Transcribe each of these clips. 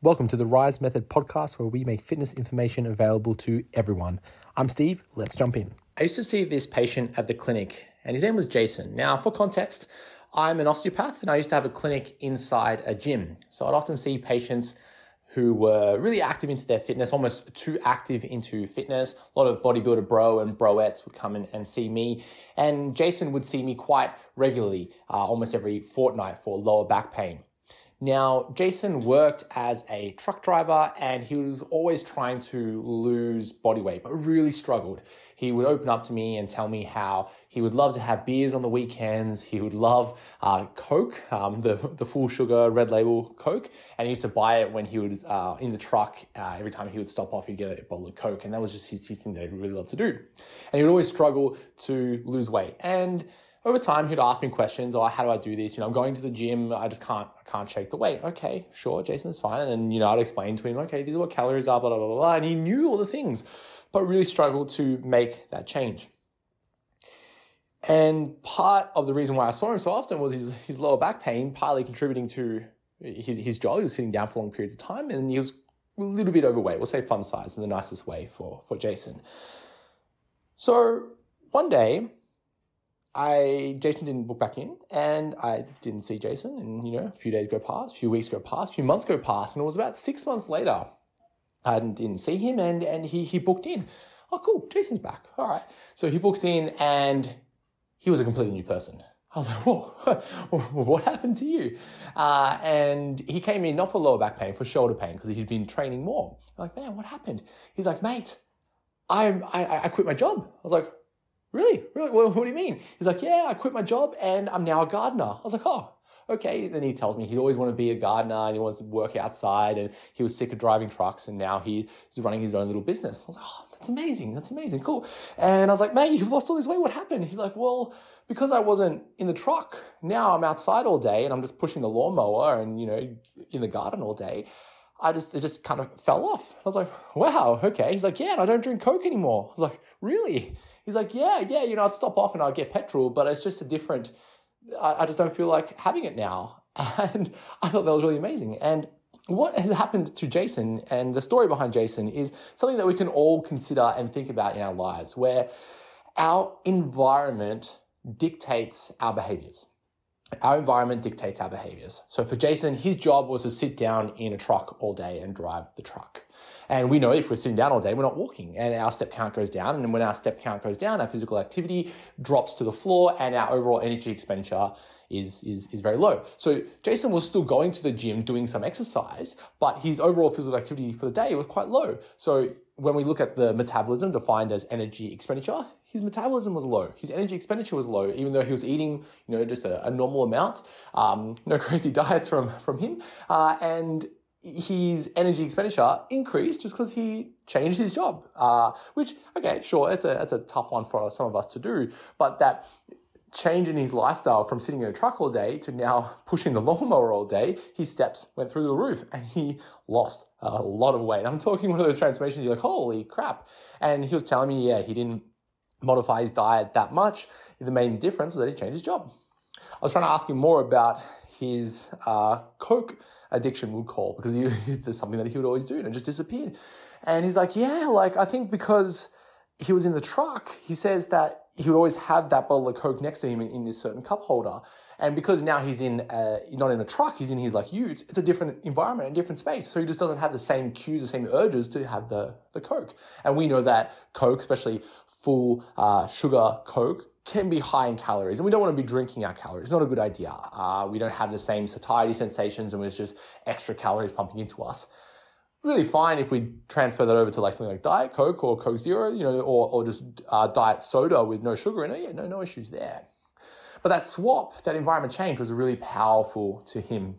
Welcome to the Rise Method podcast, where we make fitness information available to everyone. I'm Steve. Let's jump in. I used to see this patient at the clinic, and his name was Jason. Now, for context, I'm an osteopath, and I used to have a clinic inside a gym. So I'd often see patients who were really active into their fitness, almost too active into fitness. A lot of bodybuilder bro and broettes would come in and see me. And Jason would see me quite regularly, uh, almost every fortnight for lower back pain. Now, Jason worked as a truck driver and he was always trying to lose body weight, but really struggled. He would open up to me and tell me how he would love to have beers on the weekends. He would love uh, Coke, um, the, the full sugar red label Coke, and he used to buy it when he was uh, in the truck. Uh, every time he would stop off, he'd get a bottle of Coke, and that was just his, his thing that he really loved to do. And he would always struggle to lose weight. And over time he'd ask me questions or oh, how do I do this? You know, I'm going to the gym, I just can't I can't shake the weight. Okay, sure, Jason is fine. And then, you know, I'd explain to him, okay, these are what calories are, blah, blah, blah, blah. And he knew all the things, but really struggled to make that change. And part of the reason why I saw him so often was his, his lower back pain, partly contributing to his, his job. He was sitting down for long periods of time and he was a little bit overweight. We'll say fun size in the nicest way for, for Jason. So one day, I Jason didn't book back in, and I didn't see Jason. And you know, a few days go past, a few weeks go past, a few months go past, and it was about six months later. I didn't see him, and and he he booked in. Oh, cool, Jason's back. All right, so he books in, and he was a completely new person. I was like, whoa, what happened to you? Uh, and he came in not for lower back pain, for shoulder pain, because he'd been training more. I'm like, man, what happened? He's like, mate, I'm, I, I quit my job. I was like, Really? Really? What, what do you mean? He's like, yeah, I quit my job and I'm now a gardener. I was like, oh, okay. Then he tells me he'd always wanted to be a gardener and he wants to work outside and he was sick of driving trucks and now he's running his own little business. I was like, oh, that's amazing. That's amazing. Cool. And I was like, man, you've lost all this weight. What happened? He's like, well, because I wasn't in the truck, now I'm outside all day and I'm just pushing the lawnmower and, you know, in the garden all day. I just, it just kind of fell off. I was like, wow, okay. He's like, yeah, and I don't drink Coke anymore. I was like, really? He's like, yeah, yeah, you know, I'd stop off and I'd get petrol, but it's just a different, I, I just don't feel like having it now. And I thought that was really amazing. And what has happened to Jason and the story behind Jason is something that we can all consider and think about in our lives, where our environment dictates our behaviors. Our environment dictates our behaviors. So for Jason, his job was to sit down in a truck all day and drive the truck. And we know if we're sitting down all day, we're not walking and our step count goes down. And when our step count goes down, our physical activity drops to the floor and our overall energy expenditure is, is, is very low. So Jason was still going to the gym doing some exercise, but his overall physical activity for the day was quite low. So when we look at the metabolism defined as energy expenditure, his metabolism was low. His energy expenditure was low, even though he was eating, you know, just a, a normal amount. Um, no crazy diets from from him, uh, and his energy expenditure increased just because he changed his job. Uh, which, okay, sure, it's a, it's a tough one for some of us to do, but that change in his lifestyle from sitting in a truck all day to now pushing the lawnmower all day, his steps went through the roof and he lost a lot of weight. I'm talking one of those transformations, you're like, holy crap. And he was telling me, yeah, he didn't modify his diet that much. The main difference was that he changed his job. I was trying to ask him more about his uh, Coke addiction would call because he, there's something that he would always do and it just disappeared. And he's like, yeah, like I think because he was in the truck, he says that he would always have that bottle of Coke next to him in, in this certain cup holder. And because now he's in, uh, not in a truck, he's in his like utes, it's a different environment, a different space. So he just doesn't have the same cues, the same urges to have the, the Coke. And we know that Coke, especially full, uh, sugar Coke, can be high in calories and we don't want to be drinking our calories. It's not a good idea. Uh, we don't have the same satiety sensations and it's just extra calories pumping into us. Really fine if we transfer that over to like something like Diet Coke or Coke Zero, you know, or, or just uh, diet soda with no sugar in it. Yeah, no, no issues there. But that swap, that environment change was really powerful to him.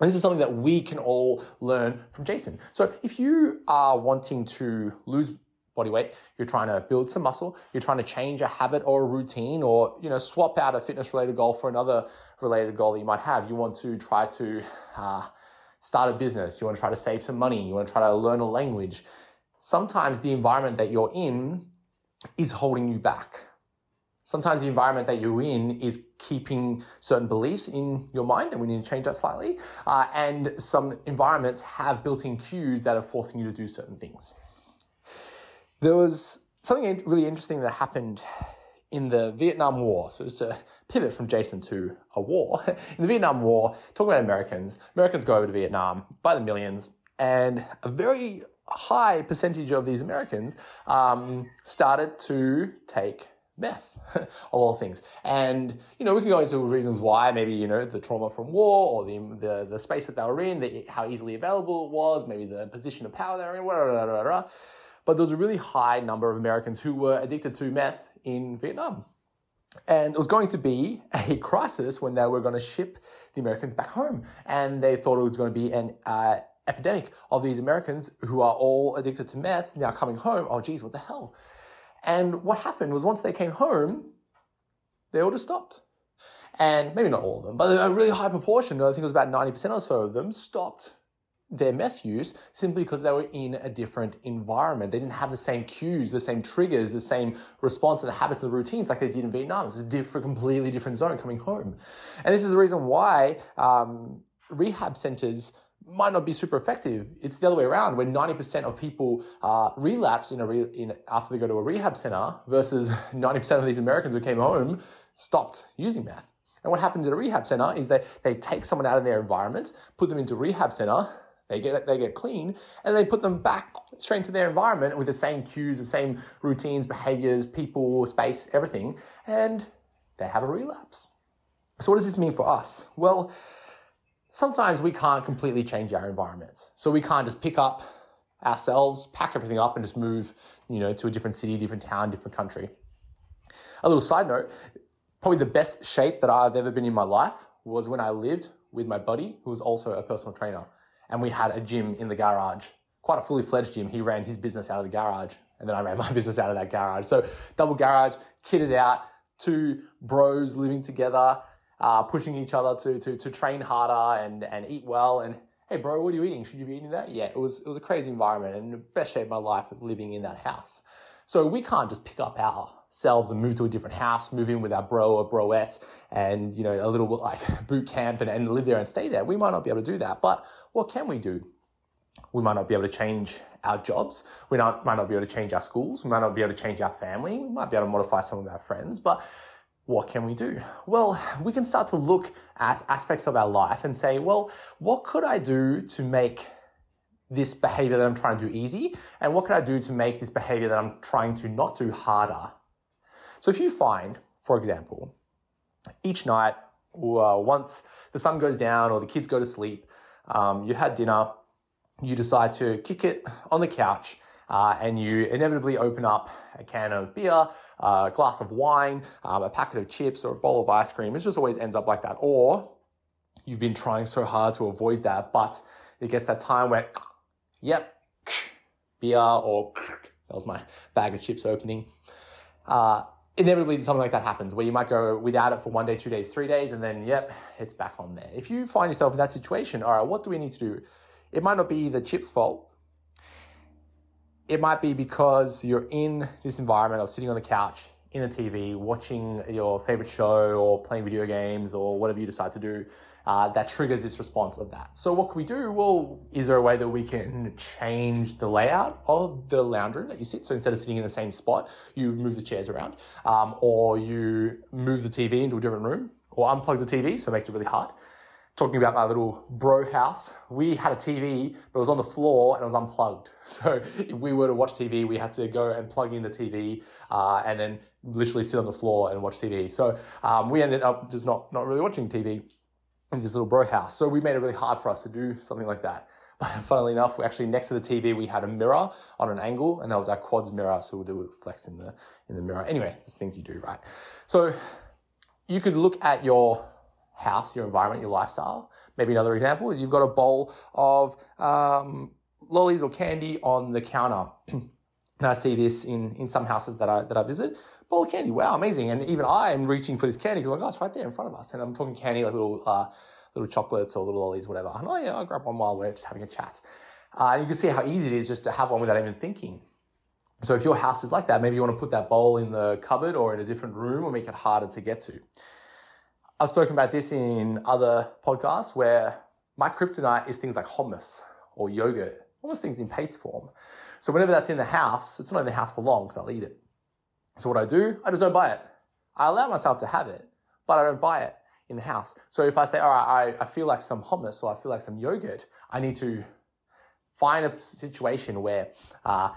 And this is something that we can all learn from Jason. So if you are wanting to lose body weight, you're trying to build some muscle, you're trying to change a habit or a routine or, you know, swap out a fitness related goal for another related goal that you might have. You want to try to uh, start a business, you want to try to save some money, you want to try to learn a language. Sometimes the environment that you're in is holding you back. Sometimes the environment that you're in is keeping certain beliefs in your mind, and we need to change that slightly. Uh, and some environments have built in cues that are forcing you to do certain things. There was something really interesting that happened in the Vietnam War. So it's a pivot from Jason to a war. In the Vietnam War, talking about Americans, Americans go over to Vietnam by the millions, and a very high percentage of these Americans um, started to take meth of all things. And, you know, we can go into reasons why, maybe, you know, the trauma from war or the, the, the space that they were in, the, how easily available it was, maybe the position of power they were in, blah, blah, blah. But there was a really high number of Americans who were addicted to meth in Vietnam. And it was going to be a crisis when they were going to ship the Americans back home. And they thought it was going to be an uh, epidemic of these Americans who are all addicted to meth now coming home. Oh, geez, what the hell? And what happened was once they came home, they all just stopped. And maybe not all of them, but a really high proportion, I think it was about 90% or so of them, stopped their meth use simply because they were in a different environment. They didn't have the same cues, the same triggers, the same response and the habits and the routines like they did in Vietnam. It's a different, completely different zone coming home. And this is the reason why um, rehab centers might not be super effective. It's the other way around, where 90% of people uh, relapse in a re- in, after they go to a rehab center versus 90% of these Americans who came home stopped using meth. And what happens at a rehab center is that they take someone out of their environment, put them into rehab center, they get they get clean, and they put them back straight into their environment with the same cues, the same routines, behaviors, people, space, everything, and they have a relapse. So what does this mean for us? Well, sometimes we can't completely change our environment. So we can't just pick up ourselves, pack everything up, and just move, you know, to a different city, different town, different country. A little side note, probably the best shape that I've ever been in my life was when I lived with my buddy, who was also a personal trainer and we had a gym in the garage, quite a fully fledged gym. He ran his business out of the garage, and then I ran my business out of that garage. So double garage, kitted out, two bros living together, uh, pushing each other to, to, to train harder and, and eat well. And hey, bro, what are you eating? Should you be eating that? Yeah, it was, it was a crazy environment and the best shape of my life living in that house. So we can't just pick up ourselves and move to a different house, move in with our bro or broette and, you know, a little like boot camp and, and live there and stay there. We might not be able to do that. But what can we do? We might not be able to change our jobs. We not, might not be able to change our schools. We might not be able to change our family. We might be able to modify some of our friends, but what can we do? Well, we can start to look at aspects of our life and say, well, what could I do to make this behavior that I'm trying to do easy? And what can I do to make this behavior that I'm trying to not do harder? So if you find, for example, each night, uh, once the sun goes down or the kids go to sleep, um, you had dinner, you decide to kick it on the couch, uh, and you inevitably open up a can of beer, a glass of wine, um, a packet of chips, or a bowl of ice cream. It just always ends up like that. Or you've been trying so hard to avoid that, but it gets that time where yep, beer or that was my bag of chips opening. Uh, inevitably something like that happens where you might go without it for one day, two days, three days, and then yep, it's back on there. If you find yourself in that situation, all right, what do we need to do? It might not be the chips fault. It might be because you're in this environment of sitting on the couch in the TV, watching your favorite show or playing video games or whatever you decide to do uh, that triggers this response of that. So what can we do? Well, is there a way that we can change the layout of the lounge room that you sit? So instead of sitting in the same spot, you move the chairs around, um, or you move the TV into a different room, or unplug the TV, so it makes it really hard. Talking about my little bro house, we had a TV, but it was on the floor and it was unplugged. So if we were to watch TV, we had to go and plug in the TV uh, and then literally sit on the floor and watch TV. So um, we ended up just not not really watching TV in this little bro house. So we made it really hard for us to do something like that. But funnily enough, we actually next to the TV we had a mirror on an angle, and that was our quads mirror, so we'll do flex in the in the mirror. Anyway, there's things you do, right? So you could look at your house, your environment, your lifestyle. Maybe another example is you've got a bowl of um, lollies or candy on the counter. and I see this in in some houses that I that I visit bowl of candy. Wow, amazing. And even I am reaching for this candy because I'm like, oh, it's right there in front of us. And I'm talking candy, like little, uh, little chocolates or little lollies, whatever. And oh, yeah, I'll grab one while we're just having a chat. Uh, and you can see how easy it is just to have one without even thinking. So if your house is like that, maybe you want to put that bowl in the cupboard or in a different room or make it harder to get to. I've spoken about this in other podcasts where my kryptonite is things like hummus or yogurt, almost things in paste form. So whenever that's in the house, it's not in the house for long because I'll eat it. So what I do, I just don't buy it. I allow myself to have it, but I don't buy it in the house. So if I say, all right, I, I feel like some hummus or I feel like some yogurt, I need to find a situation where uh,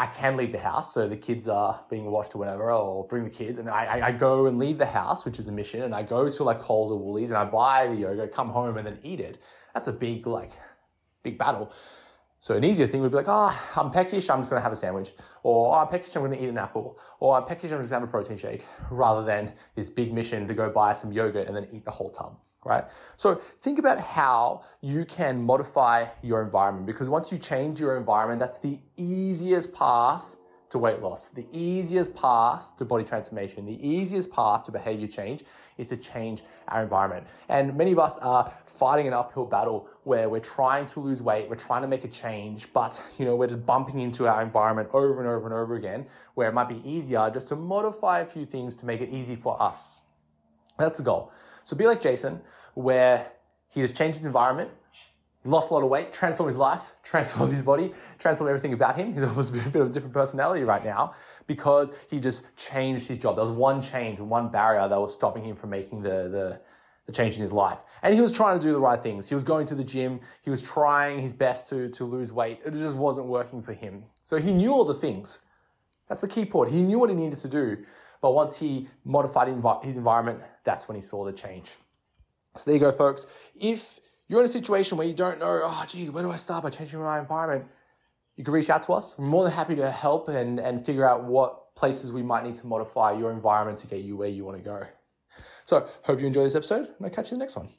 I can leave the house, so the kids are being watched or whatever, or bring the kids, and I, I go and leave the house, which is a mission, and I go to like Coles or Woolies and I buy the yogurt, come home and then eat it. That's a big like big battle. So an easier thing would be like, oh, I'm peckish, I'm just gonna have a sandwich. Or oh, I'm peckish, I'm gonna eat an apple. Or I'm peckish, I'm just gonna have a protein shake. Rather than this big mission to go buy some yogurt and then eat the whole tub, right? So think about how you can modify your environment because once you change your environment, that's the easiest path to weight loss. The easiest path to body transformation, the easiest path to behavior change is to change our environment. And many of us are fighting an uphill battle where we're trying to lose weight, we're trying to make a change, but you know, we're just bumping into our environment over and over and over again, where it might be easier just to modify a few things to make it easy for us. That's the goal. So be like Jason, where he just changed his environment, lost a lot of weight, transformed his life, transformed his body, transformed everything about him. He's almost a bit of a different personality right now because he just changed his job. There was one change, one barrier that was stopping him from making the, the, the change in his life. And he was trying to do the right things. He was going to the gym. He was trying his best to, to lose weight. It just wasn't working for him. So he knew all the things. That's the key point. He knew what he needed to do. But once he modified his environment, that's when he saw the change. So there you go, folks. If you're in a situation where you don't know, oh, geez, where do I start by changing my environment? You can reach out to us. We're more than happy to help and, and figure out what places we might need to modify your environment to get you where you want to go. So, hope you enjoy this episode, and I'll catch you in the next one.